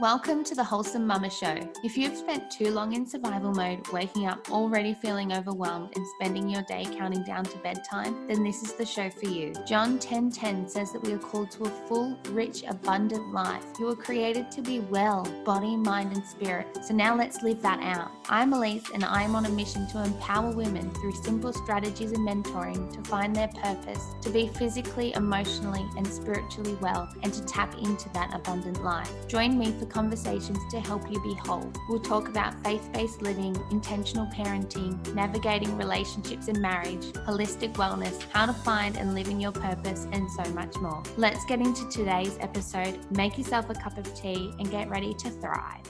Welcome to the Wholesome Mama Show. If you've spent too long in survival mode, waking up already feeling overwhelmed and spending your day counting down to bedtime, then this is the show for you. John 10:10 says that we are called to a full, rich, abundant life. You were created to be well, body, mind, and spirit. So now let's live that out. I'm Elise and I'm on a mission to empower women through simple strategies and mentoring to find their purpose, to be physically, emotionally, and spiritually well, and to tap into that abundant life. Join me for conversations to help you be whole. We'll talk about faith based living, intentional parenting, navigating relationships and marriage, holistic wellness, how to find and live in your purpose, and so much more. Let's get into today's episode. Make yourself a cup of tea and get ready to thrive.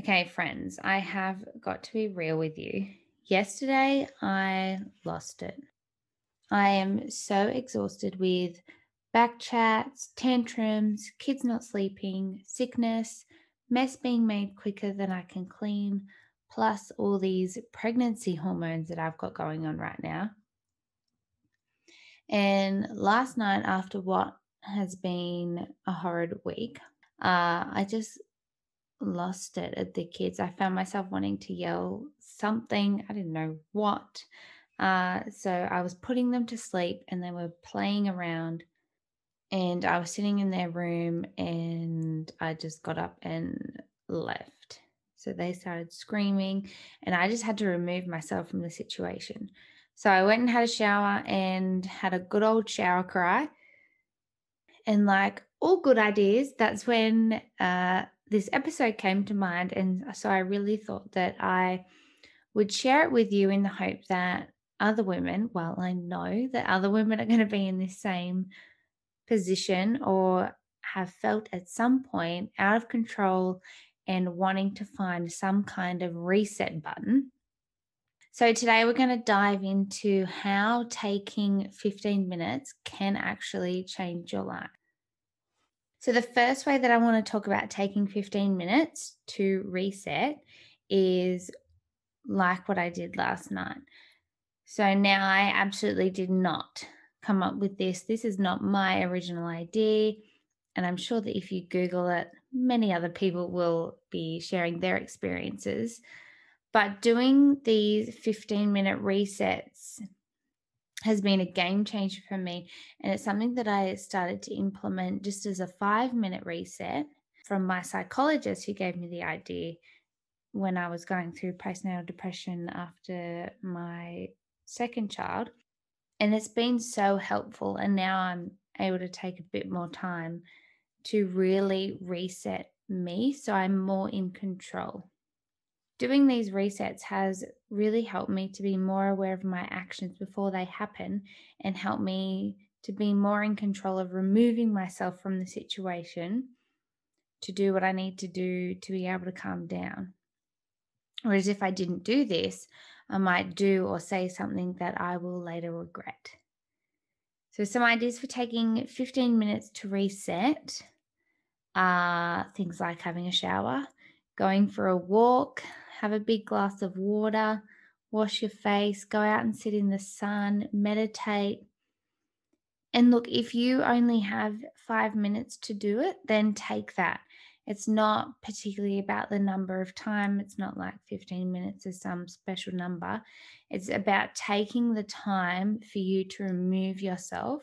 Okay, friends, I have got to be real with you. Yesterday, I lost it. I am so exhausted with back chats, tantrums, kids not sleeping, sickness, mess being made quicker than I can clean, plus all these pregnancy hormones that I've got going on right now. And last night, after what has been a horrid week, uh, I just lost it at the kids. I found myself wanting to yell something, I didn't know what. Uh, so I was putting them to sleep and they were playing around and I was sitting in their room and I just got up and left. So they started screaming and I just had to remove myself from the situation. So I went and had a shower and had a good old shower cry. And like all good ideas, that's when uh, this episode came to mind. And so I really thought that I would share it with you in the hope that other women, well, I know that other women are going to be in this same position or have felt at some point out of control and wanting to find some kind of reset button. So, today we're going to dive into how taking 15 minutes can actually change your life. So, the first way that I want to talk about taking 15 minutes to reset is like what I did last night. So, now I absolutely did not come up with this. This is not my original idea. And I'm sure that if you Google it, many other people will be sharing their experiences. But doing these 15 minute resets has been a game changer for me. And it's something that I started to implement just as a five minute reset from my psychologist who gave me the idea when I was going through postnatal depression after my second child. And it's been so helpful. And now I'm able to take a bit more time to really reset me so I'm more in control. Doing these resets has really helped me to be more aware of my actions before they happen and help me to be more in control of removing myself from the situation to do what I need to do to be able to calm down. Whereas if I didn't do this, I might do or say something that I will later regret. So, some ideas for taking 15 minutes to reset are things like having a shower, going for a walk, have a big glass of water, wash your face, go out and sit in the sun, meditate. And look, if you only have five minutes to do it, then take that. It's not particularly about the number of time. It's not like 15 minutes is some special number. It's about taking the time for you to remove yourself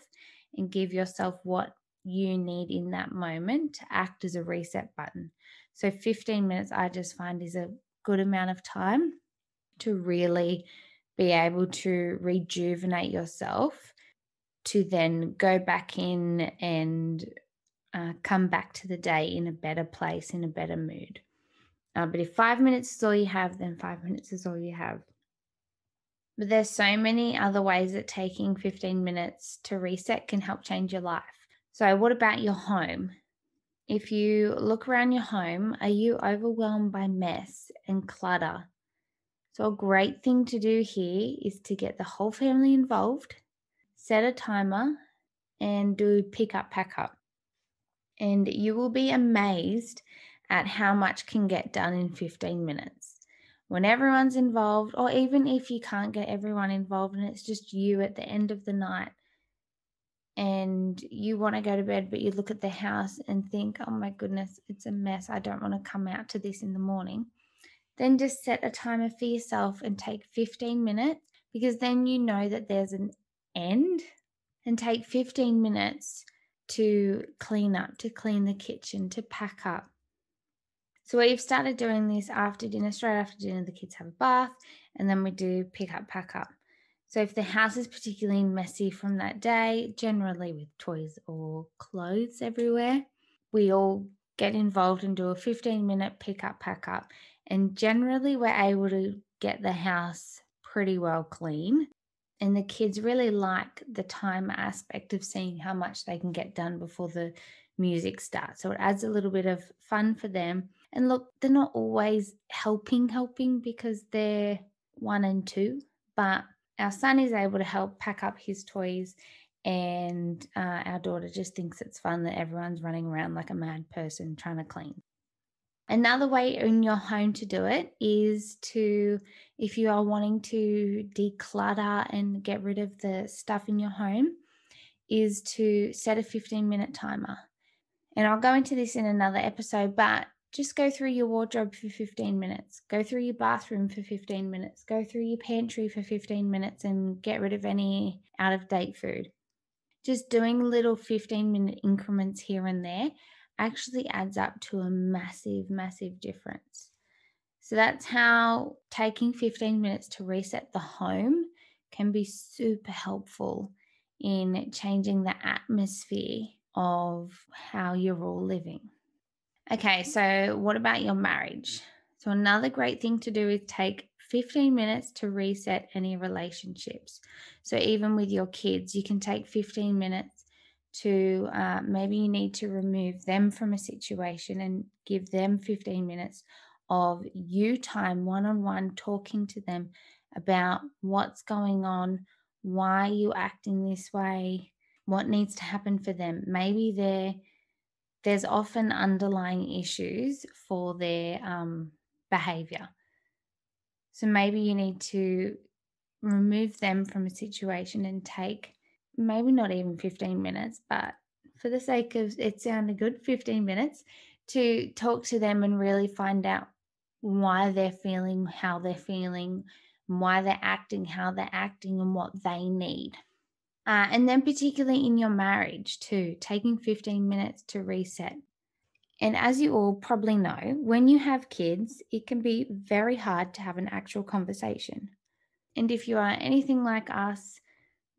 and give yourself what you need in that moment to act as a reset button. So 15 minutes I just find is a good amount of time to really be able to rejuvenate yourself to then go back in and uh, come back to the day in a better place, in a better mood. Uh, but if five minutes is all you have, then five minutes is all you have. But there's so many other ways that taking 15 minutes to reset can help change your life. So, what about your home? If you look around your home, are you overwhelmed by mess and clutter? So, a great thing to do here is to get the whole family involved, set a timer, and do pick up, pack up and you will be amazed at how much can get done in 15 minutes. When everyone's involved, or even if you can't get everyone involved and it's just you at the end of the night, and you want to go to bed, but you look at the house and think, oh my goodness, it's a mess. I don't want to come out to this in the morning. Then just set a timer for yourself and take 15 minutes because then you know that there's an end and take 15 minutes to clean up, to clean the kitchen, to pack up. So we've started doing this after dinner, straight after dinner, the kids have a bath, and then we do pick up, pack up. So if the house is particularly messy from that day, generally with toys or clothes everywhere, we all get involved and do a 15 minute pick up, pack up. And generally, we're able to get the house pretty well clean. And the kids really like the time aspect of seeing how much they can get done before the music starts. So it adds a little bit of fun for them. And look, they're not always helping, helping because they're one and two, but our son is able to help pack up his toys and uh, our daughter just thinks it's fun that everyone's running around like a mad person trying to clean. Another way in your home to do it is to, if you are wanting to declutter and get rid of the stuff in your home, is to set a 15 minute timer. And I'll go into this in another episode, but just go through your wardrobe for 15 minutes, go through your bathroom for 15 minutes, go through your pantry for 15 minutes and get rid of any out of date food. Just doing little 15 minute increments here and there actually adds up to a massive, massive difference. So that's how taking 15 minutes to reset the home can be super helpful in changing the atmosphere of how you're all living. Okay, so what about your marriage? So, another great thing to do is take 15 minutes to reset any relationships. So, even with your kids, you can take 15 minutes to uh, maybe you need to remove them from a situation and give them 15 minutes of you time one on one talking to them about what's going on, why you acting this way, what needs to happen for them. Maybe they're there's often underlying issues for their um, behavior. So maybe you need to remove them from a situation and take maybe not even 15 minutes, but for the sake of it sounded good, 15 minutes to talk to them and really find out why they're feeling how they're feeling, why they're acting how they're acting, and what they need. Uh, and then, particularly in your marriage, too, taking 15 minutes to reset. And as you all probably know, when you have kids, it can be very hard to have an actual conversation. And if you are anything like us,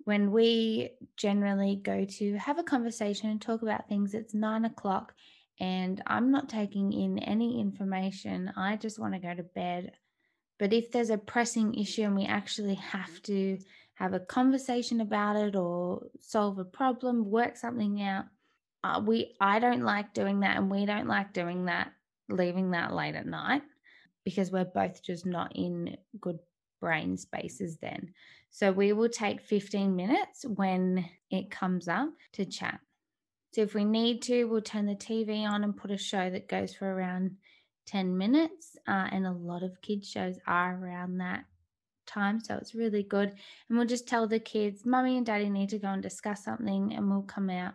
when we generally go to have a conversation and talk about things, it's nine o'clock and I'm not taking in any information. I just want to go to bed. But if there's a pressing issue and we actually have to have a conversation about it or solve a problem, work something out. Uh, we I don't like doing that and we don't like doing that leaving that late at night because we're both just not in good brain spaces then. So we will take 15 minutes when it comes up to chat. So if we need to, we'll turn the TV on and put a show that goes for around 10 minutes. Uh, and a lot of kids' shows are around that time. So it's really good. And we'll just tell the kids, Mummy and Daddy need to go and discuss something, and we'll come out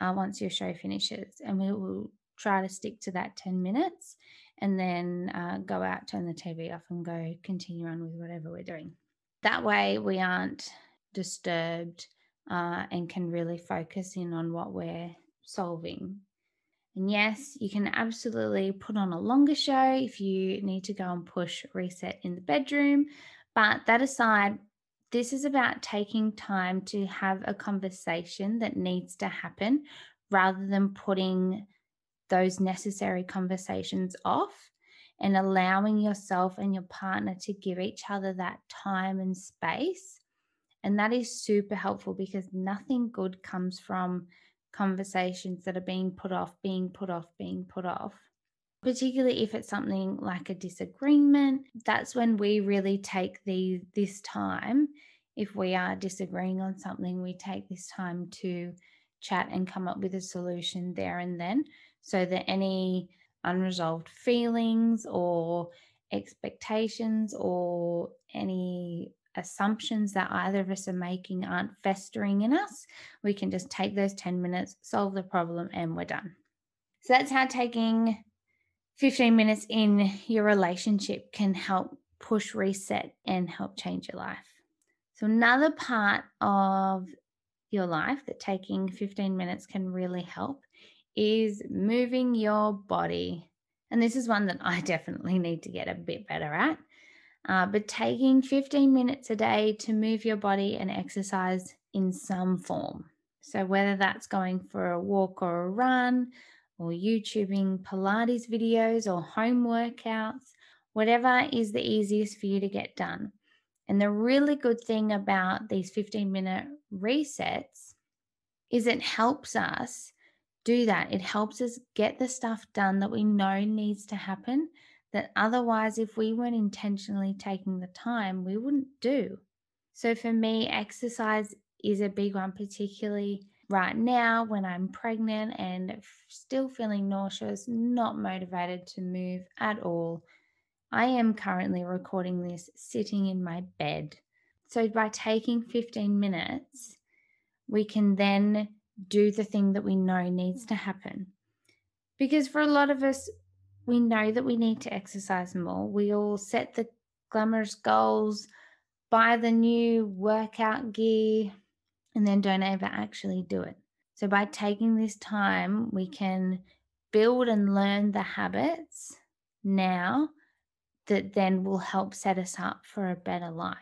uh, once your show finishes. And we will try to stick to that 10 minutes and then uh, go out, turn the TV off, and go continue on with whatever we're doing. That way, we aren't disturbed uh, and can really focus in on what we're solving. And yes, you can absolutely put on a longer show if you need to go and push reset in the bedroom. But that aside, this is about taking time to have a conversation that needs to happen rather than putting those necessary conversations off and allowing yourself and your partner to give each other that time and space. And that is super helpful because nothing good comes from conversations that are being put off, being put off, being put off. Particularly if it's something like a disagreement that's when we really take the this time. If we are disagreeing on something we take this time to chat and come up with a solution there and then so that any unresolved feelings or expectations or any assumptions that either of us are making aren't festering in us, we can just take those 10 minutes, solve the problem, and we're done. So that's how taking 15 minutes in your relationship can help push reset and help change your life. So, another part of your life that taking 15 minutes can really help is moving your body. And this is one that I definitely need to get a bit better at. Uh, but taking 15 minutes a day to move your body and exercise in some form. So, whether that's going for a walk or a run, or YouTubing Pilates videos or home workouts, whatever is the easiest for you to get done. And the really good thing about these 15 minute resets is it helps us do that. It helps us get the stuff done that we know needs to happen that otherwise, if we weren't intentionally taking the time, we wouldn't do. So for me, exercise is a big one, particularly right now when I'm pregnant and still feeling nauseous, not motivated to move at all. I am currently recording this sitting in my bed. So by taking 15 minutes, we can then do the thing that we know needs to mm. happen. Because for a lot of us, we know that we need to exercise more. We all set the glamorous goals, buy the new workout gear, and then don't ever actually do it. So, by taking this time, we mm. can build and learn the habits now that then will help set us up for a better life.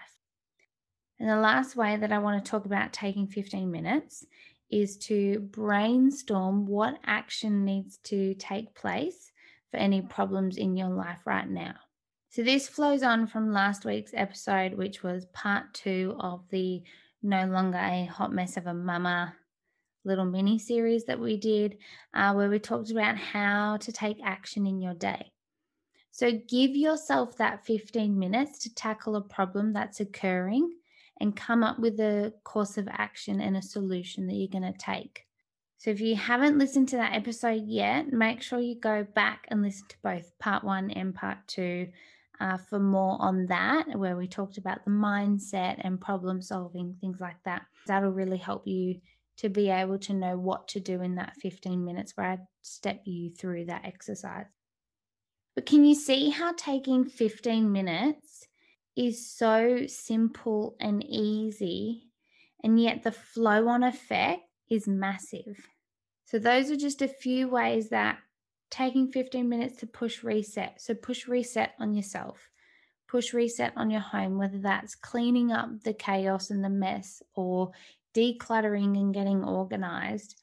And the last way that I want to talk about taking 15 minutes is to brainstorm what action needs to take place for any problems in your life right now. So, this flows on from last week's episode, which was part two of the No Longer a Hot Mess of a Mama little mini series that we did, uh, where we talked about how to take action in your day. So, give yourself that 15 minutes to tackle a problem that's occurring and come up with a course of action and a solution that you're going to take. So if you haven't listened to that episode yet, make sure you go back and listen to both part one and part two uh, for more on that, where we talked about the mindset and problem solving, things like that. That'll really help you to be able to know what to do in that 15 minutes where I step you through that exercise. But can you see how taking 15 minutes is so simple and easy, and yet the flow on effect is massive? So, those are just a few ways that taking 15 minutes to push reset. So, push reset on yourself, push reset on your home, whether that's cleaning up the chaos and the mess or decluttering and getting organized.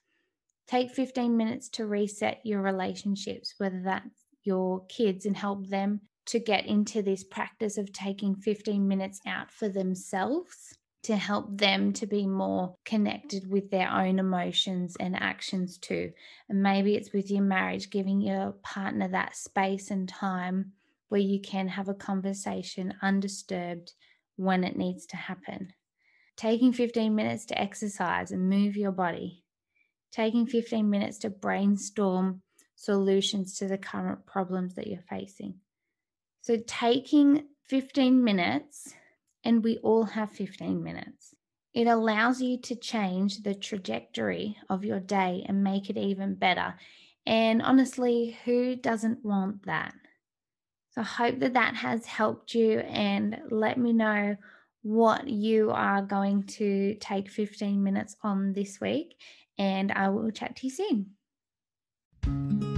Take 15 minutes to reset your relationships, whether that's your kids and help them to get into this practice of taking 15 minutes out for themselves to help them to be more connected with their own emotions and actions too. And maybe it's with your marriage, giving your partner that space and time where you can have a conversation undisturbed when it needs to happen. Taking 15 minutes to exercise and move your body. Taking 15 minutes to brainstorm solutions to the current problems that you're facing. So, taking 15 minutes and we all have 15 minutes. It allows you to change the trajectory of your day and make it even better. And honestly, who doesn't want that? So I hope that that has helped you and let me know what you are going to take 15 minutes on this week. And I will chat to you soon.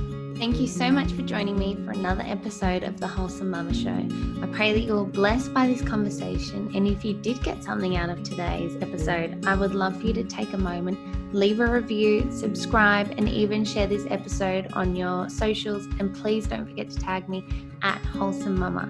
Thank you so much for joining me for another episode of the Wholesome Mama Show. I pray that you're blessed by this conversation. And if you did get something out of today's episode, I would love for you to take a moment, leave a review, subscribe, and even share this episode on your socials. And please don't forget to tag me at Wholesome Mama.